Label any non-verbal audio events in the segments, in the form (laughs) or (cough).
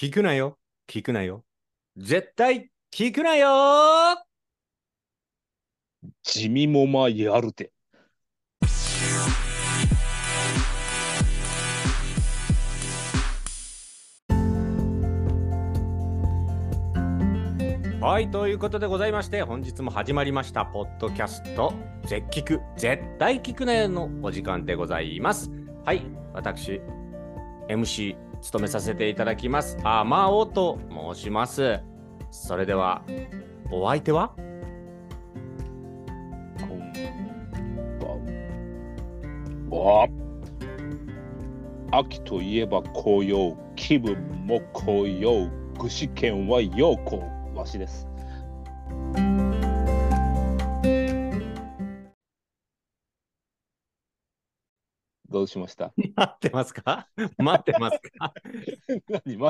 聞くなよ。聞くなよ。絶対聞くなよ地味もまやるて。はい、ということでございまして、本日も始まりました、ポッドキャスト、絶聞く、絶対聞くなよのお時間でございます。はい、私、MC 務めさせていただきます、あまおと申します。それでは、お相手は？わ秋といえば紅葉、気分も紅葉、具志堅は陽子、わしです。どうしました？待ってますか？待ってますか？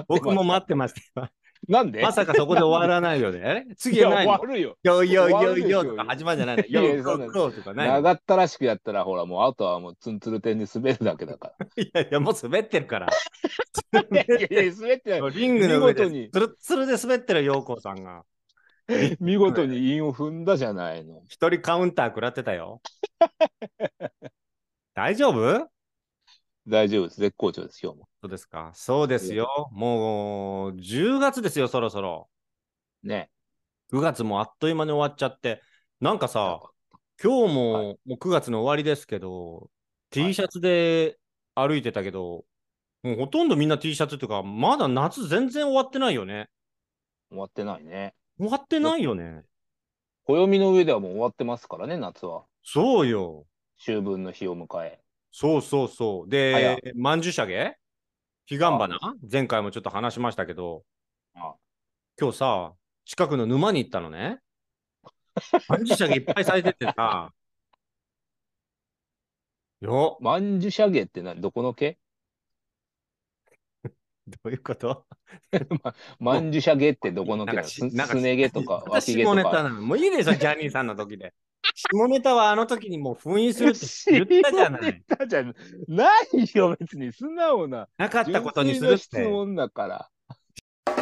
僕も待ってまました。す。なんで？まさかそこで終わらないよね。え次はないの？終わるよ。よいよいよいよとか始まるんじゃないの？いやいやよそんなよよとかないの？長ったらしくやったら、ほら、もうあとはもうツンツル点で滑るだけだかいやいや、もう滑ってるから。ら。いやいや滑ってない。リングの上でにつるっつるで滑ってるよ、陽子さんが。見事に韻を踏んだじゃないの。一人カウンター食らってたよ。大丈夫？大丈夫です。絶好調です、今日も。そうですか。そうですよ。もう10月ですよ、そろそろ。ね。9月もあっという間に終わっちゃって。なんかさ、今日も,、はいもう9月の終わりですけど、T シャツで歩いてたけど、もうほとんどみんな T シャツっていうか、まだ夏全然終わってないよね。終わってないね。終わってないよね。暦の上ではもう終わってますからね、夏は。そうよ。秋分の日を迎え。そうそうそう。早で、まんじゅしゃげ？彼岸花？前回もちょっと話しましたけどあ、今日さ、近くの沼に行ったのね。(laughs) まんじゅしゃげいっぱい咲いててさ。よまんじゅしゃげって何？どこの毛？(laughs) どういうこと？(laughs) まんじゅしゃげってどこの毛なの？なんかしなんかすすね毛とか、私脇毛とか。下ネタなの？もういいでしょ、ジャニーさんの時で。下ネタはあの時にもう封印するって (laughs) 言ったじゃない。ないよ、別に素直な。なかったことにする純って。質問だから。取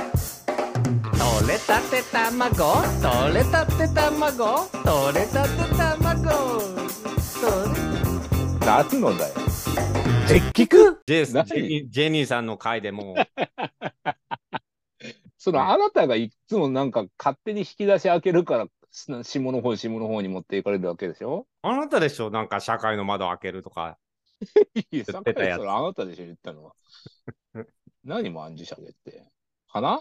れたて卵、取れたて卵、取れたて卵。取れ何のだよ。絶聞く？ジェイス何ジェニージェニーさんの回でもう、(laughs) そのあなたがいつもなんか勝手に引き出し開けるから、す下の方、下の方に持っていかれるわけでしょ？あなたでしょ、なんか社会の窓開けるとか。(laughs) いや、言ってたやつあなたでしょ、言ったのは。(laughs) 何もアンジュシャゲって。花？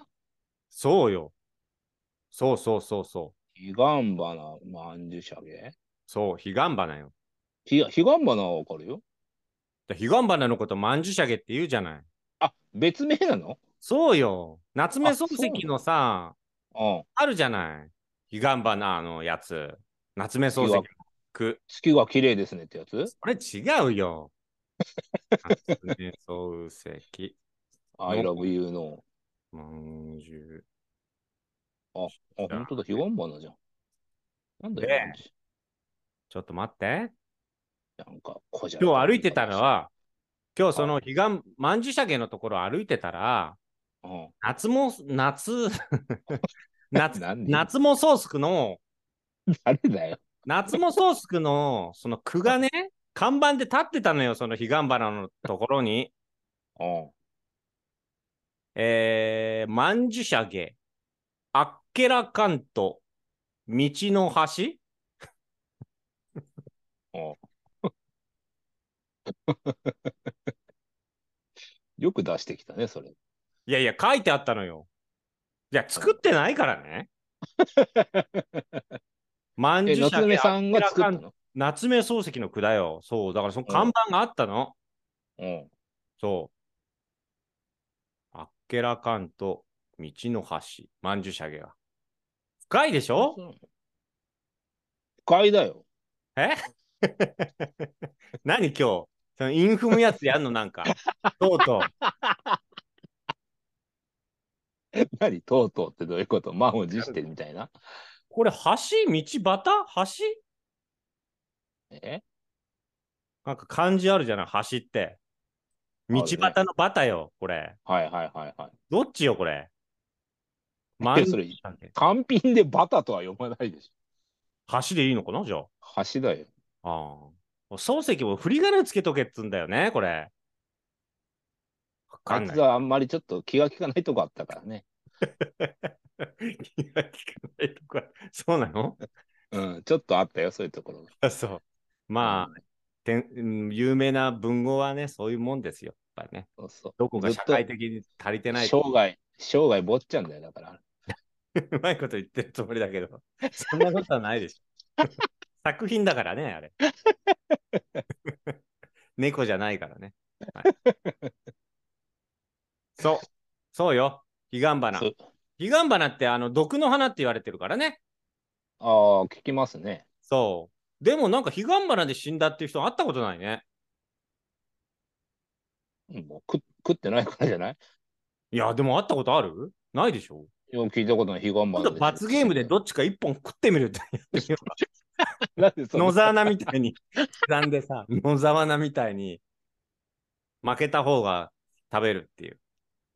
そうよ。そうそうそうそう。彼岸花、まんじゅしゃげ？そう、彼岸花よ。ひ彼岸花はわかるよ。で彼岸花のことまんじゅしゃげって言うじゃない。あ、別名なの？そうよ。夏目漱石のさ、うん。あるじゃない。彼岸花のやつ。夏目漱石。月が綺麗ですねってやつ？これ違うよ。夏目漱石。(laughs) ?I love you の。まんじゅう。あ、本当だ、彼岸花じゃん。なんだよ、ちょっと待って。なんか、今日歩いてたの、は、今日その彼岸、まんじゅしゃげのところ歩いてたら、うん、夏も、夏、夏、何夏もソースクの、誰だよ。夏もソースクの、その句がね、看板で立ってたのよ、その彼岸花のところに。(laughs) うん。えー、まんじゅしゃげ、あっけらかんと、道の端 (laughs) (laughs) よく出してきたね、それ。いやいや、書いてあったのよ。いや、作ってないからね。(laughs) まんえ、じゅしゃげ、夏目さんが作ったの？夏目漱石の句だよ。そう、だからその看板があったの。うん。そう。あっけらかんと道の端、まんじゅしゃげが。深いでしょ？不快だよ。え？(laughs) 何今日？そのインフムやつやんのなんか。とうとう。(laughs) 何とうとうってどういうこと？満を持してるみたいな？これ橋道端？橋？え？なんか漢字あるじゃない橋って。道端のバタよ、これ。はいはいはいはい。どっちよ、これ？えそれ毎日だっけ単品でバタとは読まないでし橋でいいのかなじゃょ。橋だよ。あ。ああ。漱石も振り仮名つけとけっつんだよね、これ。わかあいつんない。はあんまりちょっと気が利かないとこあったからね。気が利かないとこはそうなの？うん、ちょっとあったよ、そういうところが。あ (laughs) そう。まあ、てんうん有名な文豪はね、そういうもんですよ。やっぱりね。そうそう。どこが社会的に足りてない生涯、生涯坊ちゃんだよ、だから。(laughs) うまいこと言ってるつもりだけど、(laughs) そんなことはないでしょ。作品だからね、あれ。猫じゃないからね。はいそう、そうよ。彼岸花。彼岸花ってあの毒の花って言われてるからね。ああ、聞きますね。そう。でもなんか彼岸花で死んだっていう人会ったことないね。うんもう食食ってないからじゃない？いや、でも会ったことある？ないでしょ？よく聞いたことない、彼岸今度。罰ゲームでどっちか一本食ってみるって (laughs) 野沢菜みたいに刻んでさ、野沢菜みたいに負けた方が食べるっていう。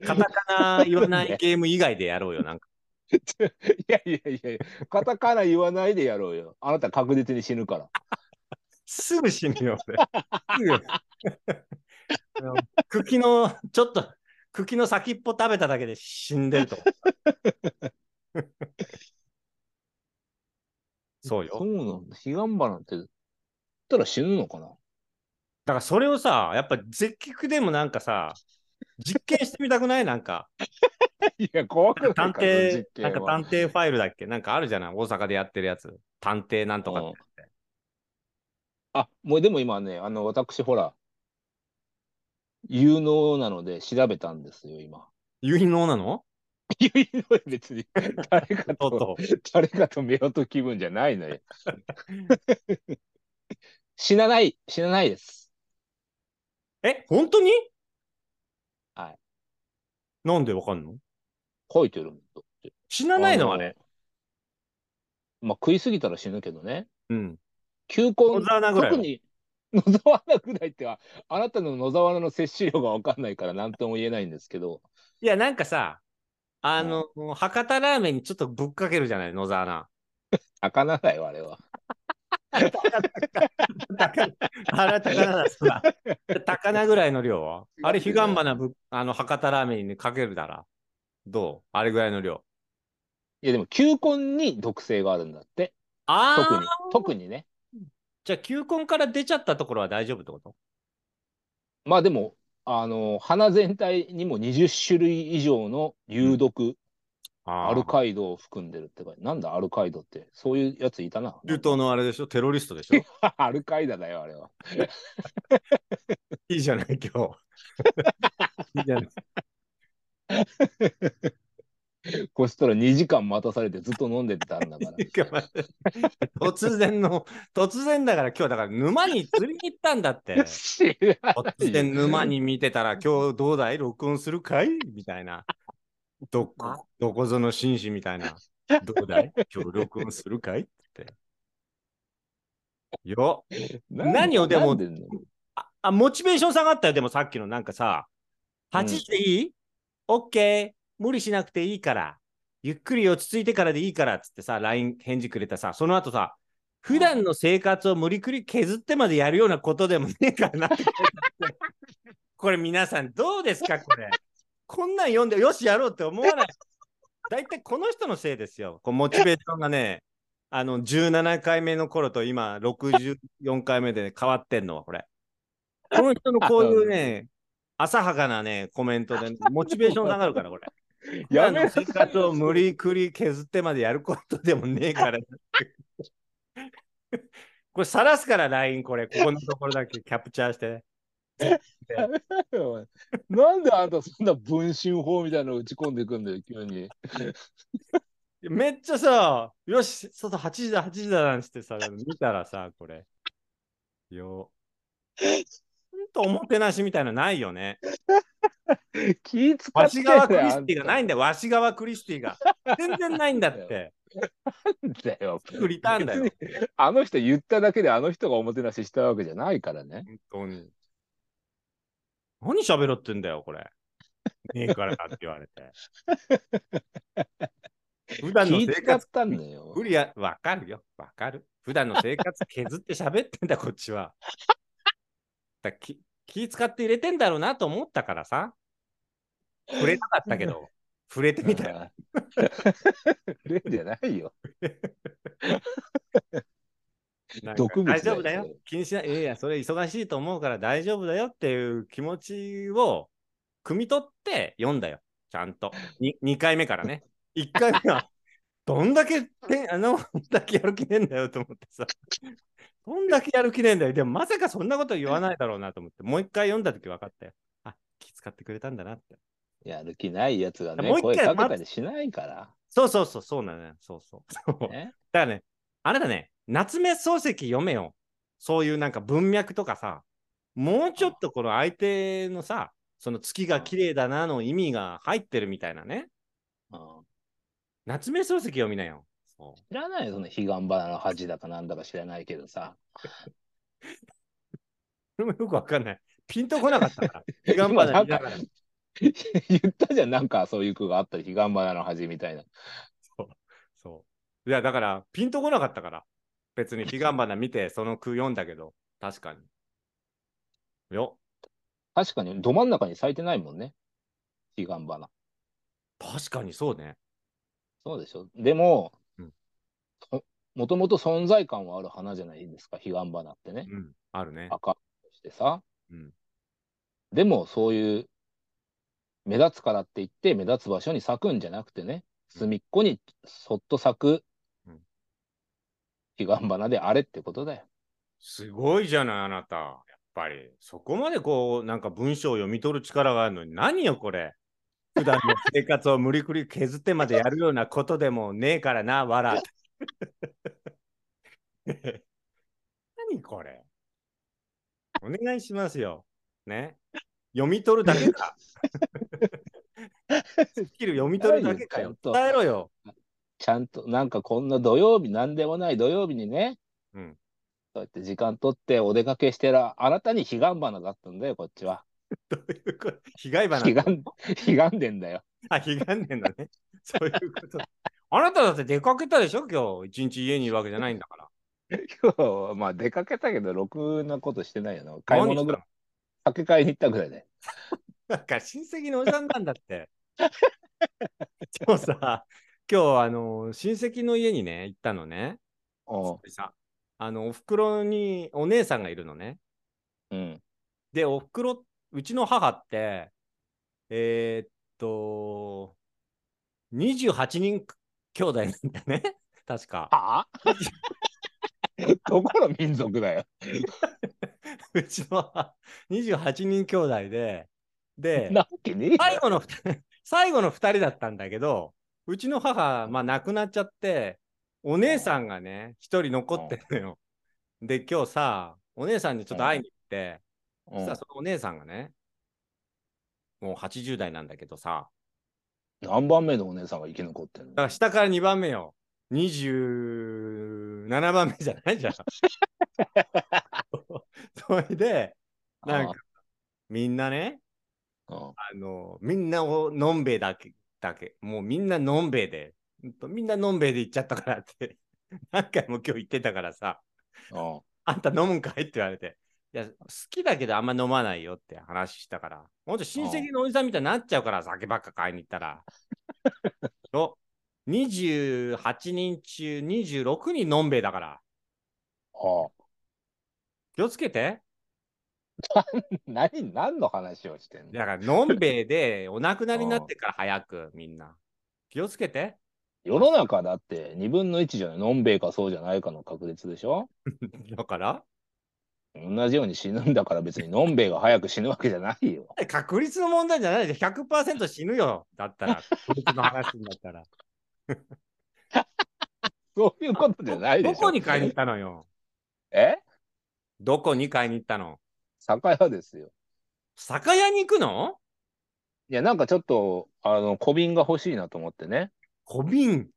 カタカナ言わないゲーム以外でやろうよ、なんか。いやいやいやいや、カタカナ言わないでやろうよ。あなた確実に死ぬから。すぐ死ぬよ、俺。すぐ。(laughs) 茎の、ちょっと、茎の先っぽ食べただけで死んでると。(laughs) そうよ。そうなんだ。彼岸花って、たら死ぬのかなだからそれをさ、やっぱ絶菊でもなんかさ、実験してみたくない？なんか。(laughs) いや、怖くない探偵なんかは探偵ファイルだっけ？なんかあるじゃない？大阪でやってるやつ。探偵なんとかって。あ、もうでも今ね、あの、私、ほら、有能なので調べたんですよ、今。有能なの？(laughs) 有能別に (laughs) 誰かと誰かと目音気分じゃないのよ。死なない、死なないです。う。え、本当に？はい。なんでわかんの？書いてるんだって。死なないの？ああれ。まあ、食いすぎたら死ぬけどね。うん。球根、野沢菜ぐらいは特に (laughs) 野沢菜ぐらいっては、あなたの野沢菜の摂取量がわかんないから何とも言えないんですけど、いや、なんかさ、あの、博多ラーメンにちょっとぶっかけるじゃない？野沢菜。(laughs) 魚だよ、あれは。あれは高菜。高菜ぐらいの量は？あれ、彼岸花ぶあの博多ラーメンにかけるなら。どう？あれぐらいの量。いや、でも球根に毒性があるんだって。あ特に、特にね。じゃあ、球根から出ちゃったところは大丈夫ってこと？まあでも、あの、花全体にも20種類以上の有毒、あアルカイドを含んでるってか、なんだアルカイドって、そういうやついたな。中東のあれでしょテロリストでしょアルカイダだよ、あれは。いいじゃない、今日。いいじゃない。こした。ら2時間待た。されてずっと飲んでた。んだから。突然の、突然だから今日だから沼に釣りに行った。んだって。突然沼に見てた。ら今日どうだい録音するかいみた。いな。どこ、どこぞの紳士みたいな。(laughs) どうだい？今日録音するかい？って。よ。何をでもでああ、モチベーション下がったよ。でもさっきのなんかさ、8時でいい、オッケー。無理しなくていいから。ゆっくり落ち着いてからでいいからっつってさ、LINE 返事くれたさ、その後さ、普段の生活を無理くり削ってまでやるようなことでもねえからな。(laughs) これ皆さんどうですか？これ。こんなん読んでよしやろうって思わない。大体この人のせいですよ。こうモチベーションがね、(laughs) あの17回目の頃と今64回目で変わってんのはこれ。この人のこういうね、(laughs) 浅はかなね、コメントで、(laughs) モチベーション下がるから、これ。やめ生活を無理くり削ってまでやることでもねえから。これ、さらすから、LINE、これ、ここのところだけキャプチャーして。(laughs) なんであんたそんな文春法みたいなの打ち込んでいくんだよ、急に。(laughs) めっちゃさ、よし、外8時だ、8時だなんつってさ、見たらさ、これ。よ。と、おもてなしみたいなのないよね。(laughs) 気使わしクリスティがないんだよ、わし側クリスティが。全然ないんだって。あんだよ。作りたんだよ。あの人言っただけであの人がおもてなししたわけじゃないからね。本当に。何喋ろってんだよ、これ。ねえからって言われて。(laughs) 普段の気生活使ったんだよ。無理や、わかるよ、わかる。普段の生活削って喋ってんだ、こっちは。だ気気使って入れてんだろうなと思ったからさ。触れなかったけど、触れてみたよ。触れんじゃないよ。(laughs) 毒物だよ大丈夫だよ。気にしない。いやいや、それ忙しいと思うから大丈夫だよっていう気持ちを汲み取って読んだよ。ちゃんと。に2回目からね。1回目は、(laughs) どんだけて、あの、どんだけやる気ねえんだよと思ってさ。どんだけやる気ねえんだよ。でもまさかそんなこと言わないだろうなと思って、もう一回読んだとき分かったよ。あ、気遣ってくれたんだなって。やる気ないやつがねもう、一回声かけたりしないから。そうそうそう、そうなのよ。そうそう。そうね、だからね、あれだね、夏目漱石読めよ。そういうなんか文脈とかさ、もうちょっとこの相手のさ、その月が綺麗だなの意味が入ってるみたいなね。うん夏目漱石読みなよ。そ知らないよ、その彼岸花の恥だかなんだか知らないけどさ。う。それもよくわかんない。ピンとこなかったから。(laughs) 彼岸花見ながら。言ったじゃん、なんかそういう句があったり、彼岸花の恥みたいな。そう。そう。いや、だから、ピンとこなかったから。別に彼岸花見て、その句読んだけど、確かに。よ。確かに、ど真ん中に咲いてないもんね。彼岸花。確かにそうね。そうでしょ。でもうん、そもともと存在感はある花じゃないですか、彼岸花ってね。うん。あるね。赤としてさ。うん。でも、そういう、目立つからって言って、目立つ場所に咲くんじゃなくてね、隅っこにそっと咲くうん、彼岸花であれってことだよ。すごいじゃない、あなた。やっぱり。そこまでこう、なんか文章を読み取る力があるのに、何よ、これ。普段の生活を無理くり削ってまでやるようなことでもねえからな、わら。何これ。お願いしますよ。ね。読み取るだけか。(laughs) スキル読み取るだけかよ。伝えろよ。ちゃんと、なんかこんな土曜日、なんでもない土曜日にね、うん。そうやって時間取ってお出かけしてるあなたに彼岸花だったんだよ、こっちは。(laughs) どういうこと？被害花彼岸、彼岸んだよ。あ、悲願年だね。(laughs) そういうこと。あなただって出かけたでしょ？今日。一日家にいるわけじゃないんだから。今日はまあ出かけたけど、ろくなことしてないよな。買い物ぐらい、酒買いに行ったぐらいで。なんか親戚のおじさんなんだって。今日さ、今日あの親戚の家にね、行ったのね。おさ、あの、おふくろにお姉さんがいるのね。うん。で、おふくろ、うちの母って、えーっと、28人兄弟なんだね。(laughs) 確か。はあ？(laughs) どこの民族だよ。うちの母28人兄弟で、で、最後の二人、最後の2人だったんだけど、うちの母、まあ亡くなっちゃって、お姉さんがね、1人残ってるのよ。で、今日さ、お姉さんにちょっと会いに行って、うん。さ、そのお姉さんがね、もう80代なんだけどさ、何番目のお姉さんが生き残ってんの？だから下から2番目よ。27番目じゃないじゃん。(laughs) それで、なんか、みんなね、うんあの、みんなをのんべえだけ、だけ、もうみんなのんべえで、ほんとみんなのんべえで行っちゃったからって、(laughs) 何回も今日言ってたからさ、うんあんた飲むんかいって言われて、いや、好きだけどあんま飲まないよって話したから、ほんと親戚のおじさんみたいになっちゃうから、酒ばっか買いに行ったら。(laughs) お28人中26人のんべえだから、あ。気をつけて。(laughs) 何、何の話をしてんの？だから、のんべえでお亡くなりになってから早く、みんな。気をつけて。世の中だって2分の1じゃない。のんべえかそうじゃないかの確率でしょ？(laughs) だから、同じように死ぬんだから別にのんべえが早く死ぬわけじゃないよ。(laughs) 確率の問題じゃないで100%死ぬよ。だったら、確率の話になったら。そういうことじゃないでしょ。どこに買いに行ったのよ？え？どこに買いに行ったの？酒屋ですよ。酒屋に行くの？いや、なんかちょっと、あの、小瓶が欲しいなと思ってね。小瓶？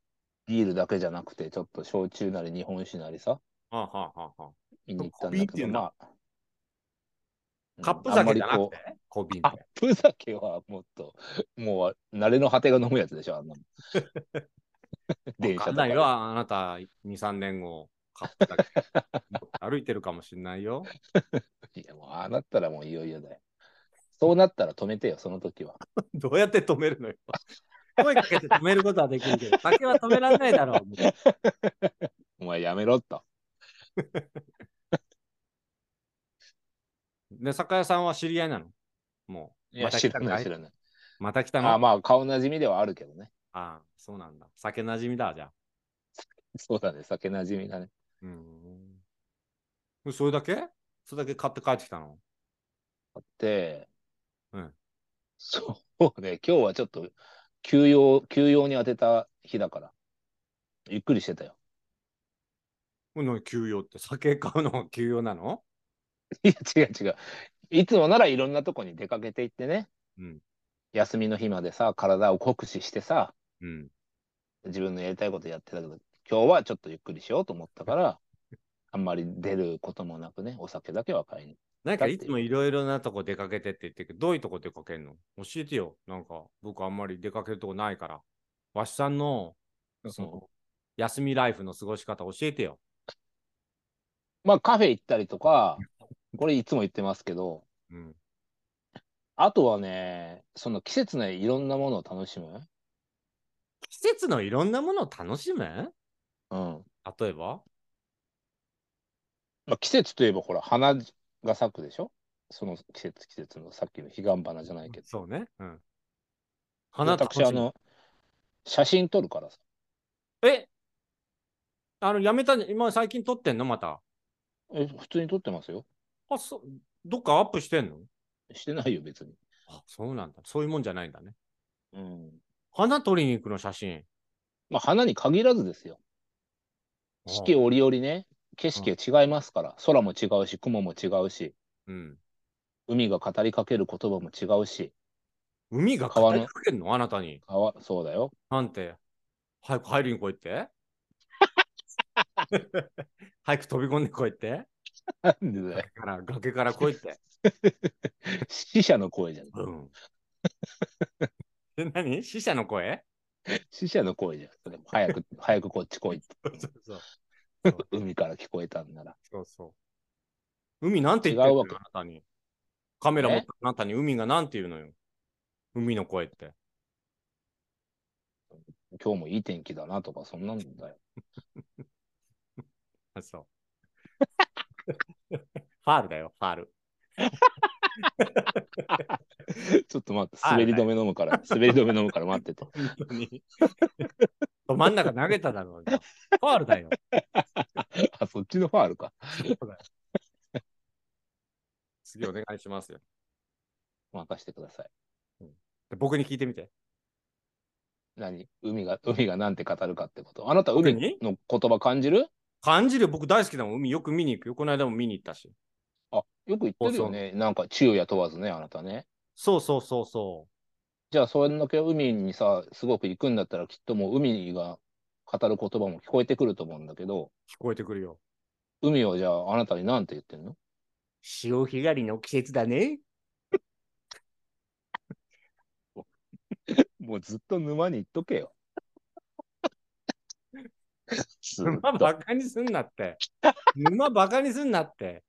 ビールだけじゃなくて、ちょっと焼酎なり日本酒なりさ、はあ、はあはあはあ、見に行ったんだけど、まあ、カップ酒じゃなくて？小瓶カップ酒はもっと、もう、慣れの果てが飲むやつでしょ、あんなの。(laughs) 電車とかないよ、あなた2、3年後、カップ酒歩いてるかもしれないよ。(laughs) いや、もう、ああなったらもういよいよだよ。そうなったら止めてよ、その時は。(laughs) どうやって止めるのよ。声かけて止めることはできるけど、酒は止められないだろう。お前やめろと。(laughs) で、酒屋さんは知り合いなの？もう。いや、また知らない知らない。また来たの？あまあ、顔なじみではあるけどね。ああ、そうなんだ。酒なじみだ、じゃあ。そうだね、酒なじみだね。うん。それだけ？それだけ買って帰ってきたの？で、うんそうね、今日はちょっと休養、休養に当てた日だから、ゆっくりしてたよ。これ何休養って？酒買うのが休養なの？いや、違う違う。いつもならいろんなとこに出かけていってね、うん。休みの日までさ、体を酷使してさ、うん。自分のやりたいことやってたけど、今日はちょっとゆっくりしようと思ったから、あんまり出ることもなくね、お酒だけは買いに。なんかいつもいろいろなとこ出かけてって言ってるけど、どういうとこ出かけんの？教えてよ。なんか僕あんまり出かけるとこないから。わしさんのその休みライフの過ごし方教えてよ。まあカフェ行ったりとか、これいつも言ってますけど、うん。あとはね、その季節のいろんなものを楽しむ？季節のいろんなものを楽しむ？うん。例えば？まあ、季節といえばほら、花が咲くでしょ？その季節、季節のさっきの彼岸花じゃないけど。そうね。うん。花私、あむの、写真撮るからさ。え？あの、やめた、今最近撮ってんの？また。え、普通に撮ってますよ。あ、そう。どっかアップしてんの？してないよ、別に。あ、そうなんだ。そういうもんじゃないんだね。うん。花撮りに行くの？写真。まあ、花に限らずですよ。四季折々ね、景色が違いますから、空も違うし、雲も違うし、うん。海が語りかける言葉も違うし、海が語りかけんの？あなたに。川、そうだよ。なんて？早く入りに来いって？(laughs) 早く飛び込んでこいって？なんでだよ崖から、崖から来いって？(laughs) 死者の声じゃん。うん。(laughs) え、何？死者の声？(laughs) 死者の声じゃん。それも早く、(laughs) 早くこっち来いって。そうそうそう。(laughs) 海から聞こえたんなら。そうそう。海なんて言ってるのあなたに。カメラ持っえたあなたに海がなんて言うのよ。海の声って。今日もいい天気だなとか、そんなんだよ。あそう。ファールだよ、ファール。(laughs) ちょっと待って、あ滑り止め飲むから、(laughs) 滑り止め飲むから待ってて。本当に。ど真ん中投げただろう。ファールだよ。(laughs) あ、そっちのファールか。次お願いしますよ。任せてください。で僕に聞いてみて。何？海が、海がなんて語るかってこと？あなた、海の言葉感じる？感じる僕大好きだもん。海よく見に行くよ。この間も見に行ったし。あ、よく言ってるよね。なんか、昼夜問わずね、あなたね。そうそうそうそじゃあ、それだけ海にさ、すごく行くんだったら、きっともう海が語る言葉も聞こえてくると思うんだけど、う。聞こえてくるよ。海はじゃあ、あなたに何て言ってんの？潮干狩りの季節だね。(laughs) もうずっと沼に行っとけよ。(laughs) ずっ沼とバカにすんなって。沼バカにすんなって。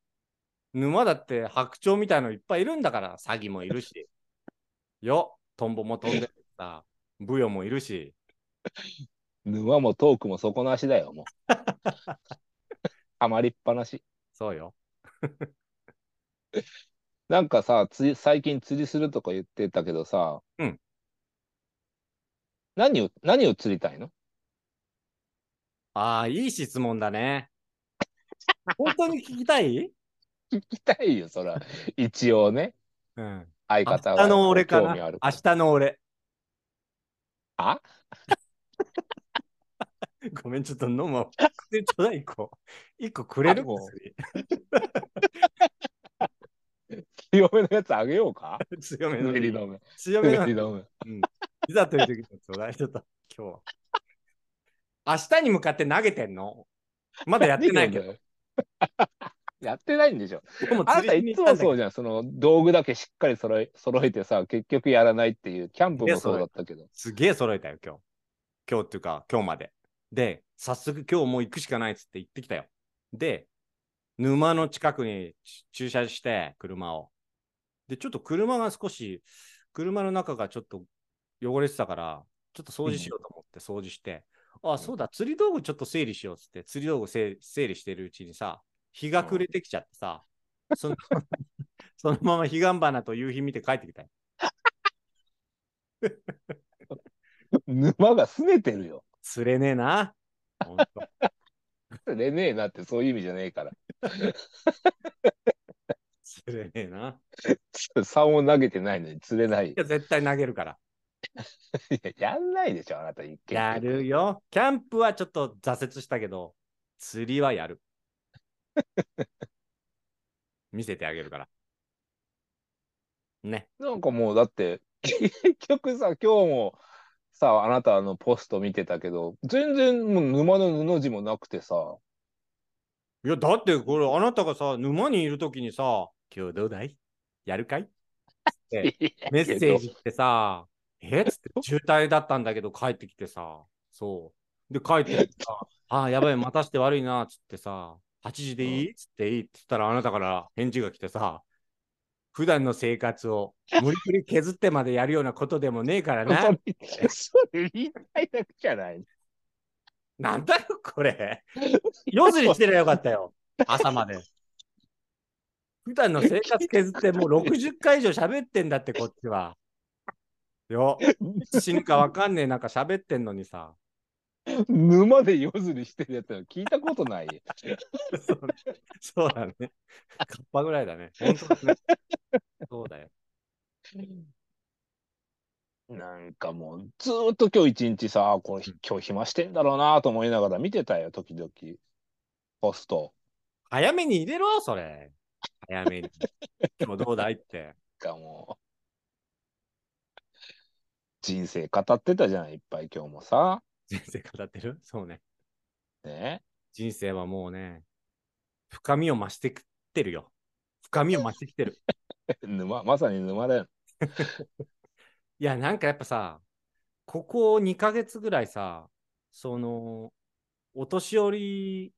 沼だって白鳥みたいのいっぱいいるんだから、サギもいるし。(laughs) よ、トンボも飛んでるしさ、ブヨもいるし。沼もトークも底なしだよ、もう。はまりっぱなし。そうよ。(laughs) なんかさ、つ最近釣りするとか言ってたけどさ、うん。何を、何を釣りたいの？ああ、いい質問だね。本当に聞きたい？聞きたいよ、そら。一応ね、うん。相方は明日の俺かな？興味ある明日の俺。あ？(laughs) ごめん、ちょっと飲む。薬ちょうだい、一個。一個くれる？あもう薬 (laughs) 強めのやつあげようか？強めの滑り止め。強めの滑り止め。うん。いざという時のちょうだい、ちょっと、今日は。明日に向かって投げてんの？まだやってないけど。ど。やってないんでしょ。でもあなたいつもそうじゃん。その道具だけしっかり揃え揃えてさ、結局やらないっていう、キャンプもそうだったけど。すげえ揃えたよ、今日。今日っていうか、今日まで。で、早速今日もう行くしかないっつって行ってきたよ。で、沼の近くに駐車して、車を。で、ちょっと車が少し、車の中がちょっと汚れてたから、ちょっと掃除しようと思って掃除して、あ、そうだ、釣り道具ちょっと整理しようっつって、釣り道具整整理してるうちにさ、日が暮れてきちゃってさ、その (laughs) そのまま彼岸花と夕日見て帰ってきたよ。沼が拗ねてるよ。釣れねえな。ほんと釣れねえなってそういう意味じゃねえから。釣れねえな。竿を投げてないのに釣れないい。や、絶対投げるから。いややんないでしょ、あなた一見。やるよ。キャンプはちょっと挫折したけど、釣りはやる。(laughs) 見せてあげるから。ね。なんかもうだって、結局さ、今日もさ、あなたのポスト見てたけど、全然もう沼の布地もなくてさ、いや、だってこれ、あなたがさ、沼にいるときにさ、今日どうだい？やるかい？ってメッセージってさ、え？っつって渋滞だったんだけど帰ってきてさ、そう。で、帰ってきてさ、ああ、やばい、待たして悪いな、っつってさ、8時でいい？っつっていいって言ったらあなたから返事が来てさ、普段の生活を (laughs) 無理くり削ってまでやるようなことでもねえからな。そ言いたいだけじゃない。なんだよ、これ。夜釣りしてりゃよかったよ。朝まで。普段の生活削ってもう (laughs) 60回以上喋ってんだって、こっちは。よ。死ぬかわかんねえ、なんか喋ってんのにさ。沼で夜釣りしてるやつは聞いたことないよ。そ (laughs) うそうだね。カッパぐらいだね。本当だね。そうだよ。なんかもう、ずーっと今日一日さ、これ今日暇してんだろうなと思いながら見てたよ、時々。ポスト。早めに入れろ、それ。早めに。今日どうだいって。がもう、人生語ってたじゃん、いっぱい今日もさ。人生語ってる？(laughs) そうね。ね？人生はもうね、深みを増してきてるよ。深みを増してきてる。(laughs) 沼、まさに沼だよ。(laughs) いや、なんかやっぱさ、ここ2ヶ月ぐらいさ、その、お年寄り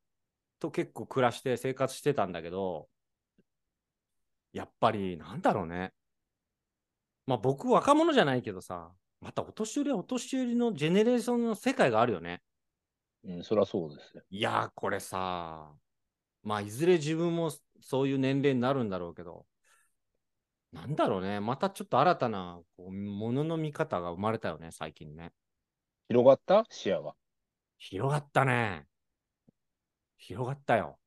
と結構暮らして生活してたんだけど、やっぱりなんだろうね。まあ僕若者じゃないけどさ、またお年寄りはお年寄りのジェネレーションの世界があるよね。うん、そりゃそうですよ。いやー、これさ、まあいずれ自分もそういう年齢になるんだろうけど、なんだろうね。またちょっと新たなこうものの見方が生まれたよね、最近ね。広がった？視野が。広がったね。広がったよ。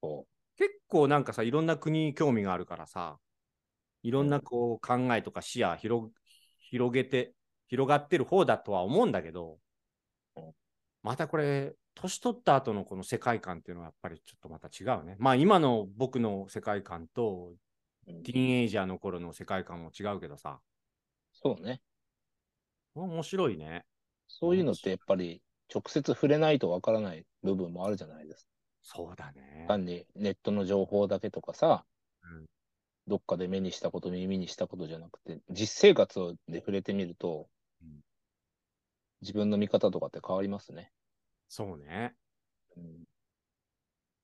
こ結構なんかさ、いろんな国に興味があるからさ、いろんなこう考えとか視野広広げて、広がってる方だとは思うんだけどうん、またこれ、年取った後のこの世界観っていうのはやっぱりちょっとまた違うね。まあ今の僕の世界観と、ティーンエイジャーの頃の世界観も違うけどさ、そうね。面白いね。そういうのってやっぱり直接触れないとわからない部分もあるじゃないですそうだねか。。単にネットの情報だけとかさ、うんどっかで目にしたこと、耳にしたことじゃなくて、実生活で触れてみると、うん自分の見方とかって変わりますね。そうね。うん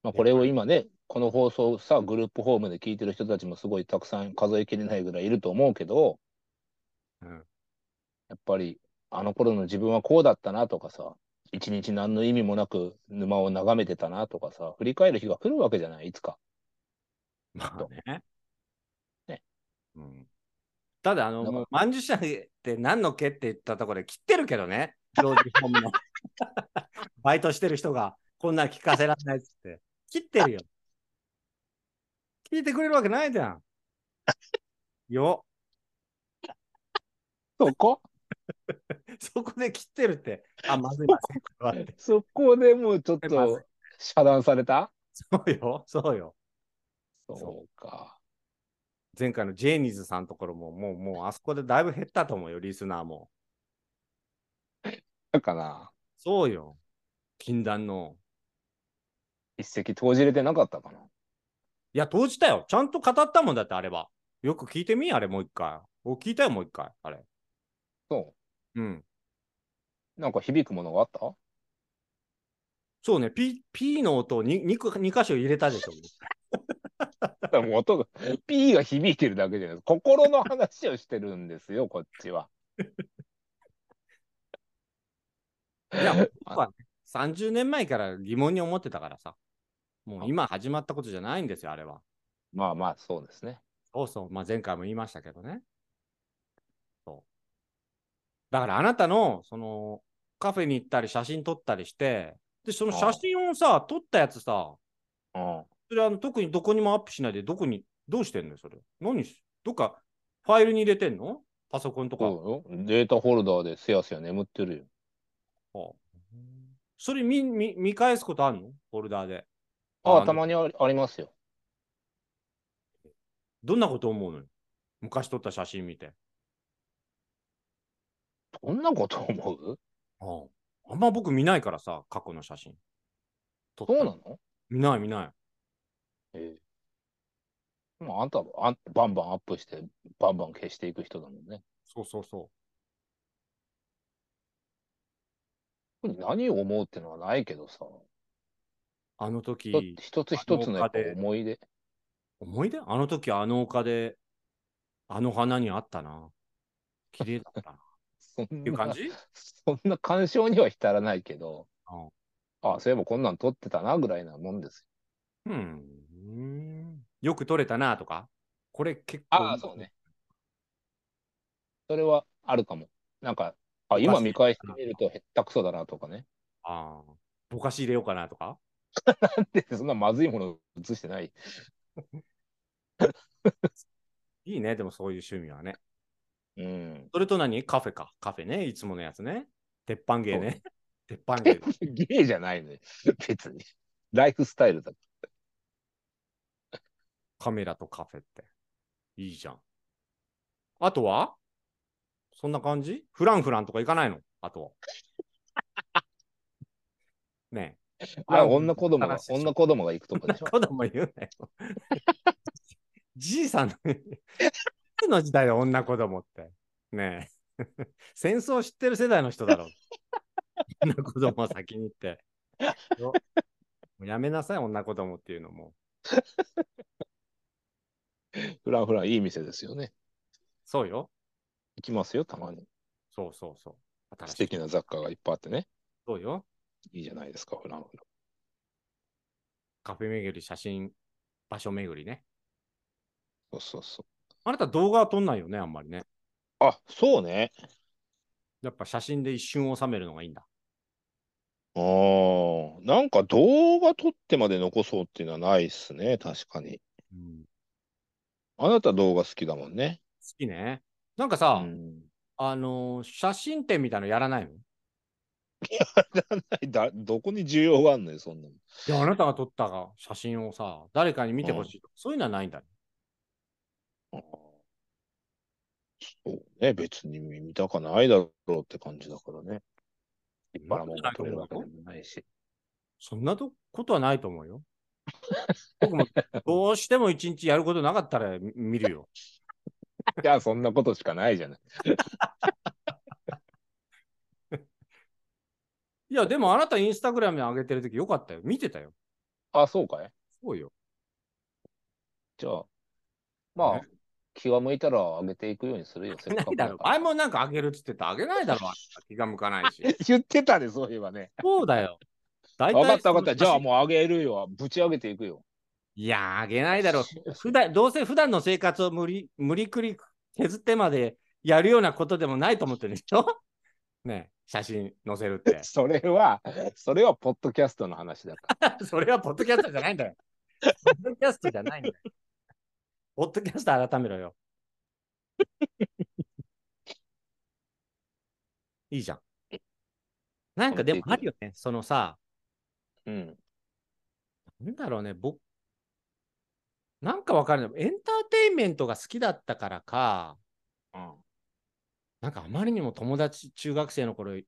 まあ、これを今ね、この放送さ、グループホームで聞いてる人たちもすごいたくさん数えきれないぐらいいると思うけど、うん。やっぱりあの頃の自分はこうだったなとかさ、一日何の意味もなく沼を眺めてたなとかさ、振り返る日が来るわけじゃない、いつか。まあね。ね。うん。ただ、あの、もう、まんじゅ社って何の毛って言ったところで切ってるけどね。老人ホームの。(laughs) バイトしてる人が、こんなん聞かせられないっつって。切ってるよ。聞いてくれるわけないじゃん。(laughs) よ。そこ？(laughs) そこで切ってるって。あ、まずいまずい。そこでもうちょっと遮断された？そうよ。そうよ。そうか。前回のジェニーズさんのところも、もう、もう、あそこでだいぶ減ったと思うよ、リスナーも。だから、そうよ。禁断の。一石投じれてなかったかな。いや、投じたよ。ちゃんと語ったもんだって、あれは。よく聞いてみあれ、もう一回。お聞いたよ、もう一回。あれ。そうん。う。なんか響くものがあった？そうね、P, P の音を 2, 2, 2箇所入れたでしょ。(laughs) でも音が、P が響いてるだけじゃないです。心の話をしてるんですよ、こっちは。いや、(laughs) 僕は、ね、30年前から疑問に思ってたからさ。もう今始まったことじゃないんですよ、あれは。まあまあ、そうですね。そうそう。まあ前回も言いましたけどね。そう。だからあなたの、その、カフェに行ったり写真撮ったりして、で、その写真をさ、撮ったやつさ、うん。それあの特にどこにもアップしないで、どこに、どうしてんのよ、それ。何し、どっかファイルに入れてんの？パソコンとか。そうよ。データフォルダーでせやせや眠ってるよ。はあそれ見見見返すことあるの？フォルダーで。ああ、のたまにありありますよ。どんなこと思うのよ？昔撮った写真見て。どんなこと思う？あああんま僕見ないからさ、過去の写真。そうなの？見ない見ない。ええ。まあ、あんたはあんバンバンアップして、バンバン消していく人だもんね。そうそうそ何を思うっていうのはないけどさ。う。あの時、一つ一つのやっぱ思い出。思い出？あの時あの丘で、あの花にあったな。綺麗だったな。(laughs) そんっていうな感じ？そんな干渉には浸らないけど、うんああ、そういえばこんなん撮ってたなぐらいなもんですよ。うん。よく撮れたなとか？これ結構。ああ、そうね。それはあるかも。なんか、あ、今見返してみるとへったくそだなとかね。ああ。ぼかし入れようかなとか？で、そんなまずいもの映してない？(laughs) いいね、でもそういう趣味はね。うん。それと何？カフェか。カフェね。いつものやつね。鉄板芸ね。鉄板芸。ゲイじゃないのよ。別に。ライフスタイルだ。カメラとカフェって。いいじゃん。あとは？そんな感じ？フランフランとか行かないの？あとは。(laughs) ねえ。あ、女子供が女子供が行くとこでしょ？子供言うなよ。(laughs) じいさんの、の時代だ女子供って。ねえ。(laughs) 戦争知ってる世代の人だろう。女子供は先に行って。やめなさい、女子供っていうのも。フランフランいい店ですよね。そうよ。行きますよ、たまに。そうそうそう。素敵な雑貨がいっぱいあってね。そうよ。いいじゃないですか、フランフラン。カフェ巡り、写真、場所巡りね。そうそうそう。あなた動画は撮んないよね、あんまりね。あ、そうね。やっぱ写真で一瞬収めるのがいいんだ。ああ、なんか動画撮ってまで残そうっていうのはないっすね、確かに。うん、あなた動画好きだもんね。好きね。なんかさ、うん。あのー写真展みたいのやらないの？いだ、どこに需要があんのよ、そんなの。や、あなたが撮った写真をさ、誰かに見てほしいとか、そういうのはないんだね。そうね、別に見たかないだろうって感じだからね。立派なもんが撮れるわけでもないし。そんなとことはないと思うよ。(laughs) 僕もどうしても一日やることなかったら見見るよ。じゃあそんなことしかないじゃない。(laughs) いや、でもあなたインスタグラムに上げてるときよかったよ。見てたよ。あ、そうかい？そうよ。じゃあ、まあね、気が向いたら上げていくようにするよ、せっかないだろう。くだから前もなんか上げるっつってたら上げないだろ気が向かないし。(laughs) 言ってたね、そういえばね。そうだよ。大分かった分かった。じゃあう。もう上げるよ。ぶち上げていくよ。いや、上げないだろう。普段どうせ普段の生活を無理無理くり削ってまでやるようなことでもないと思ってるでしょ？ねえ写真載せるって。(laughs) それは、それはポッドキャストの話だから。(laughs) それはポッドキャストじゃないんだよ。ポッドキャストじゃないんだよ。ポッドキャスト改めろよ。いいじゃん。なんかでもあるよね。そのさ、うん。なんだろうね、僕、なんかわかるない。エンターテインメントが好きだったからか、うん。なんかあまりにも友達、中学生の頃、一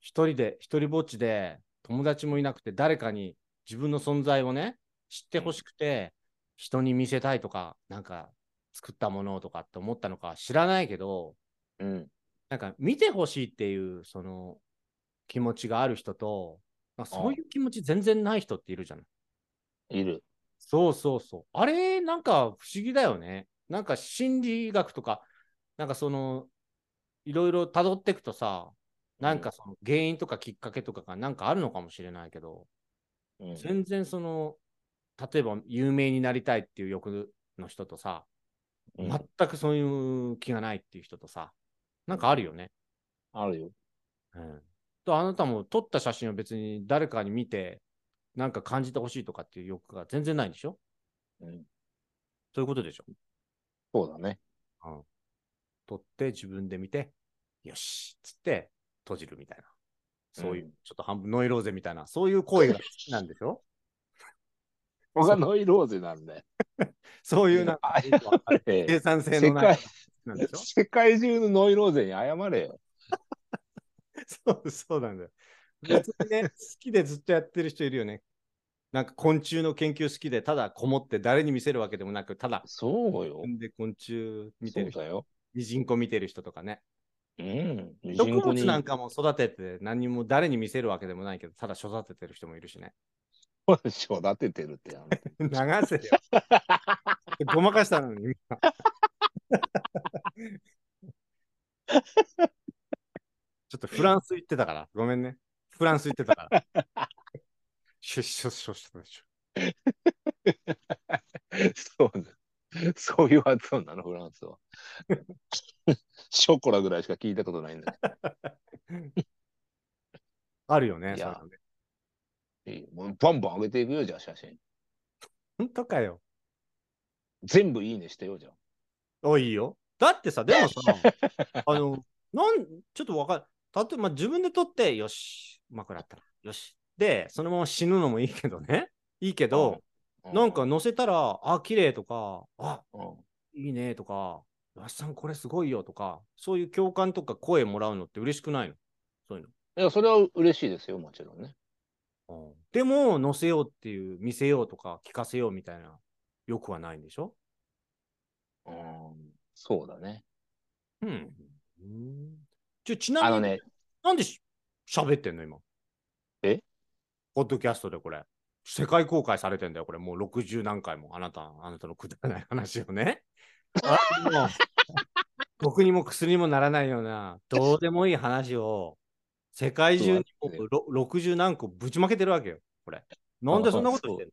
人で、一人ぼっちで、友達もいなくて、誰かに自分の存在をね、知ってほしくて、人に見せたいとか、なんか作ったものとかって思ったのか知らないけど、うん。なんか見てほしいっていうその気持ちがある人と、まあそういう気持ち全然ない人っているじゃない。いる。そうそうそう。あれ、なんか不思議だよね。なんか心理学とか、なんかその、いろいろ辿っていくとさ、なんかその原因とかきっかけとかがなんかあるのかもしれないけど、うん。全然その、例えば有名になりたいっていう欲の人とさ、うん全くそういう気がないっていう人とさ、なんかあるよね。あるよ。うん。とあなたも撮った写真を別に誰かに見て、なんか感じてほしいとかっていう欲が全然ないんでしょ？うん。そういうことでしょ？そうだね。うん。撮って自分で見て、よしっつって閉じるみたいな。そういう、うんちょっと半分ノイローゼみたいな、そういう行為が好きなんでしょ？(laughs) 僕はノイローゼなんで。(laughs) そういうなんか、(laughs) 生産性世のない世界中のノイローゼに謝れよ。そう、そうなんだよ。(laughs) 別にね、好きでずっとやってる人いるよね。なんか昆虫の研究好きで、ただこもって誰に見せるわけでもなく、ただそうよで昆虫見てる人、そうだよ。ミジンコ見てる人とかね。うん。ミジ植ンコに物なんかも育てて何も誰に見せるわけでもないけど、ただ育ててる人もいるしね。(laughs) 育ててるってやめて。(laughs) 流せよ。ごまかしたのに。今ちょっとフランス行ってたから、ごめんね。フランス行ってたから。シュッシュッシュッシュッシュそうだ。そういう発音なの、フランスは。ショコラぐらいしか聞いたことないんだあるよね。いやそういいいもうバンバン上げていくよ、じゃあ写真。本当かよ。全部いいねしてよ、じゃあ。おいいよ。だってさ、でもさ、(laughs) あの、なん、ちょっとわかる。例えば自分で撮って、よし、うまくなったら、よし。で、そのまま死ぬのもいいけどね。(laughs) いいけど、うなんか、載せたら、あ、綺麗とか、あ、うんいいねとか、わしさんこれすごいよとか、そういう共感とか声もらうのって嬉しくないの？そういういや、それは嬉しいですよ、もちろんね。の。でも、載せようっていう、見せようとか、聞かせようみたいな欲はないんでしょ？うん、そうだね。うん。ちょちなみに、あのね、なんでし喋ってんの今？え？ポッドキャストでこれ。世界公開されてんだよ、これ。もう60何回も。あなた、あなたのくだらない話をね。あ？もう僕にも薬にもならないような、どうでもいい話を、世界中にもそううろ60何個ぶちまけてるわけよ、これ。なんでそんなこと言ってん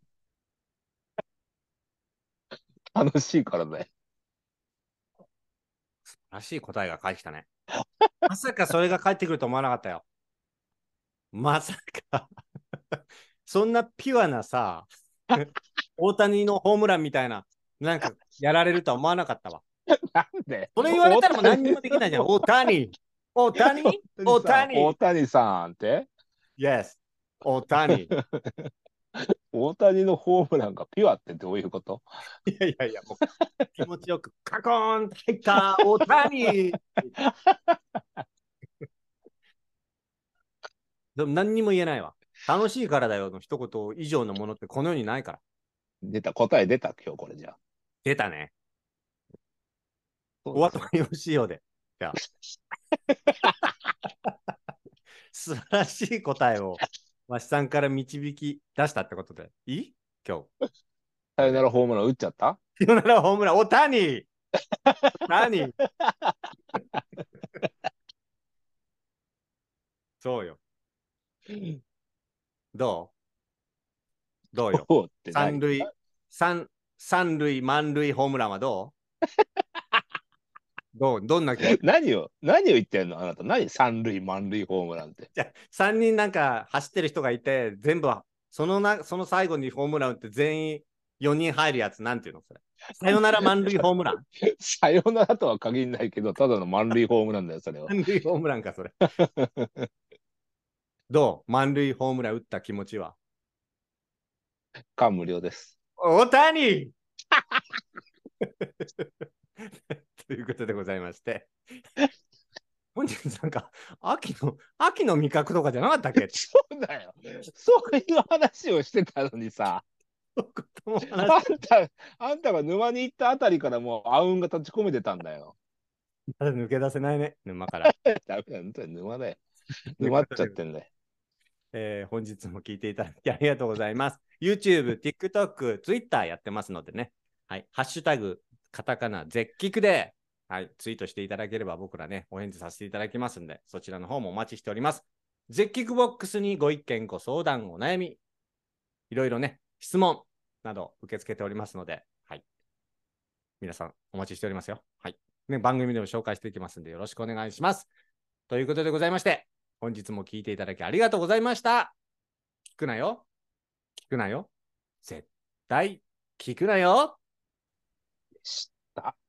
の？楽しいからね。らしい答えが返ってきたね。(laughs) まさかそれが返ってくると思わなかったよ。まさか。そんなピュアなさ、大谷のホームランみたいな、なんかやられるとは思わなかったわ。なんで？それ言われたらもう何にもできないじゃん。大谷大谷？大谷大谷さんって !Yes! 大谷い大谷のホームランがピュアってどういうこと？やいやいや、もう気持ちよくカコーンと入った大谷でも何にも言えないわ。楽しいからだよの一言以上のものってこの世にないから。出た、答え出た、今日これじゃあ。出たね。お後がよろしいようで。じゃあ。(laughs) 素晴らしい答えを、わしさんから導き出したってことで。いい？今日。さよならホームラン打っちゃった？さよならホームラン、おたに何そうよ。どう？どうよ？三塁、三、三塁、満塁、ホームランはどう？どうどんな (laughs) 何を、何を言ってんの？あなた。何？三塁満塁ホームランって。じゃ3人なんか走ってる人がいて、全部、そのなその最後にホームラン打って全員4人入るやつ、なんていうの？それ。さよなら満塁ホームラン。(laughs) さよならとは限らないけど、ただの満塁ホームランだよ、それは。(laughs) 満塁ホームランか、それ。どう？満塁ホームラン打った気持ちは？感無量です。大谷ということでございまして。(laughs) 本日なんか、秋の、秋の味覚とかじゃなかったっけ？(laughs) そうだよ。そういう話をしてたのにさ、あ話んた、あんたが沼に行ったあたりからもうあうんが立ち込めてたんだよ。まだ抜け出せないね、沼から。(laughs) ダメだ沼だよ。沼っちゃってんだよ。えー本日も聞いていただきありがとうございます。YouTube、TikTok、Twitter やってますのでね。はい。ハッシュタグ、カタカナ、絶キで、はい。ツイートしていただければ僕らね、お返事させていただきますんで、そちらの方もお待ちしております。絶キボックスにご意見、ご相談、お悩み、いろいろね、質問など受け付けておりますので、はい。皆さんお待ちしておりますよ。はい。ね、番組でも紹介していきますんで、よろしくお願いします。ということでございまして、本日も聞いていただきありがとうございました。聞くなよ。聞くなよ。絶対聞くなよ。でした。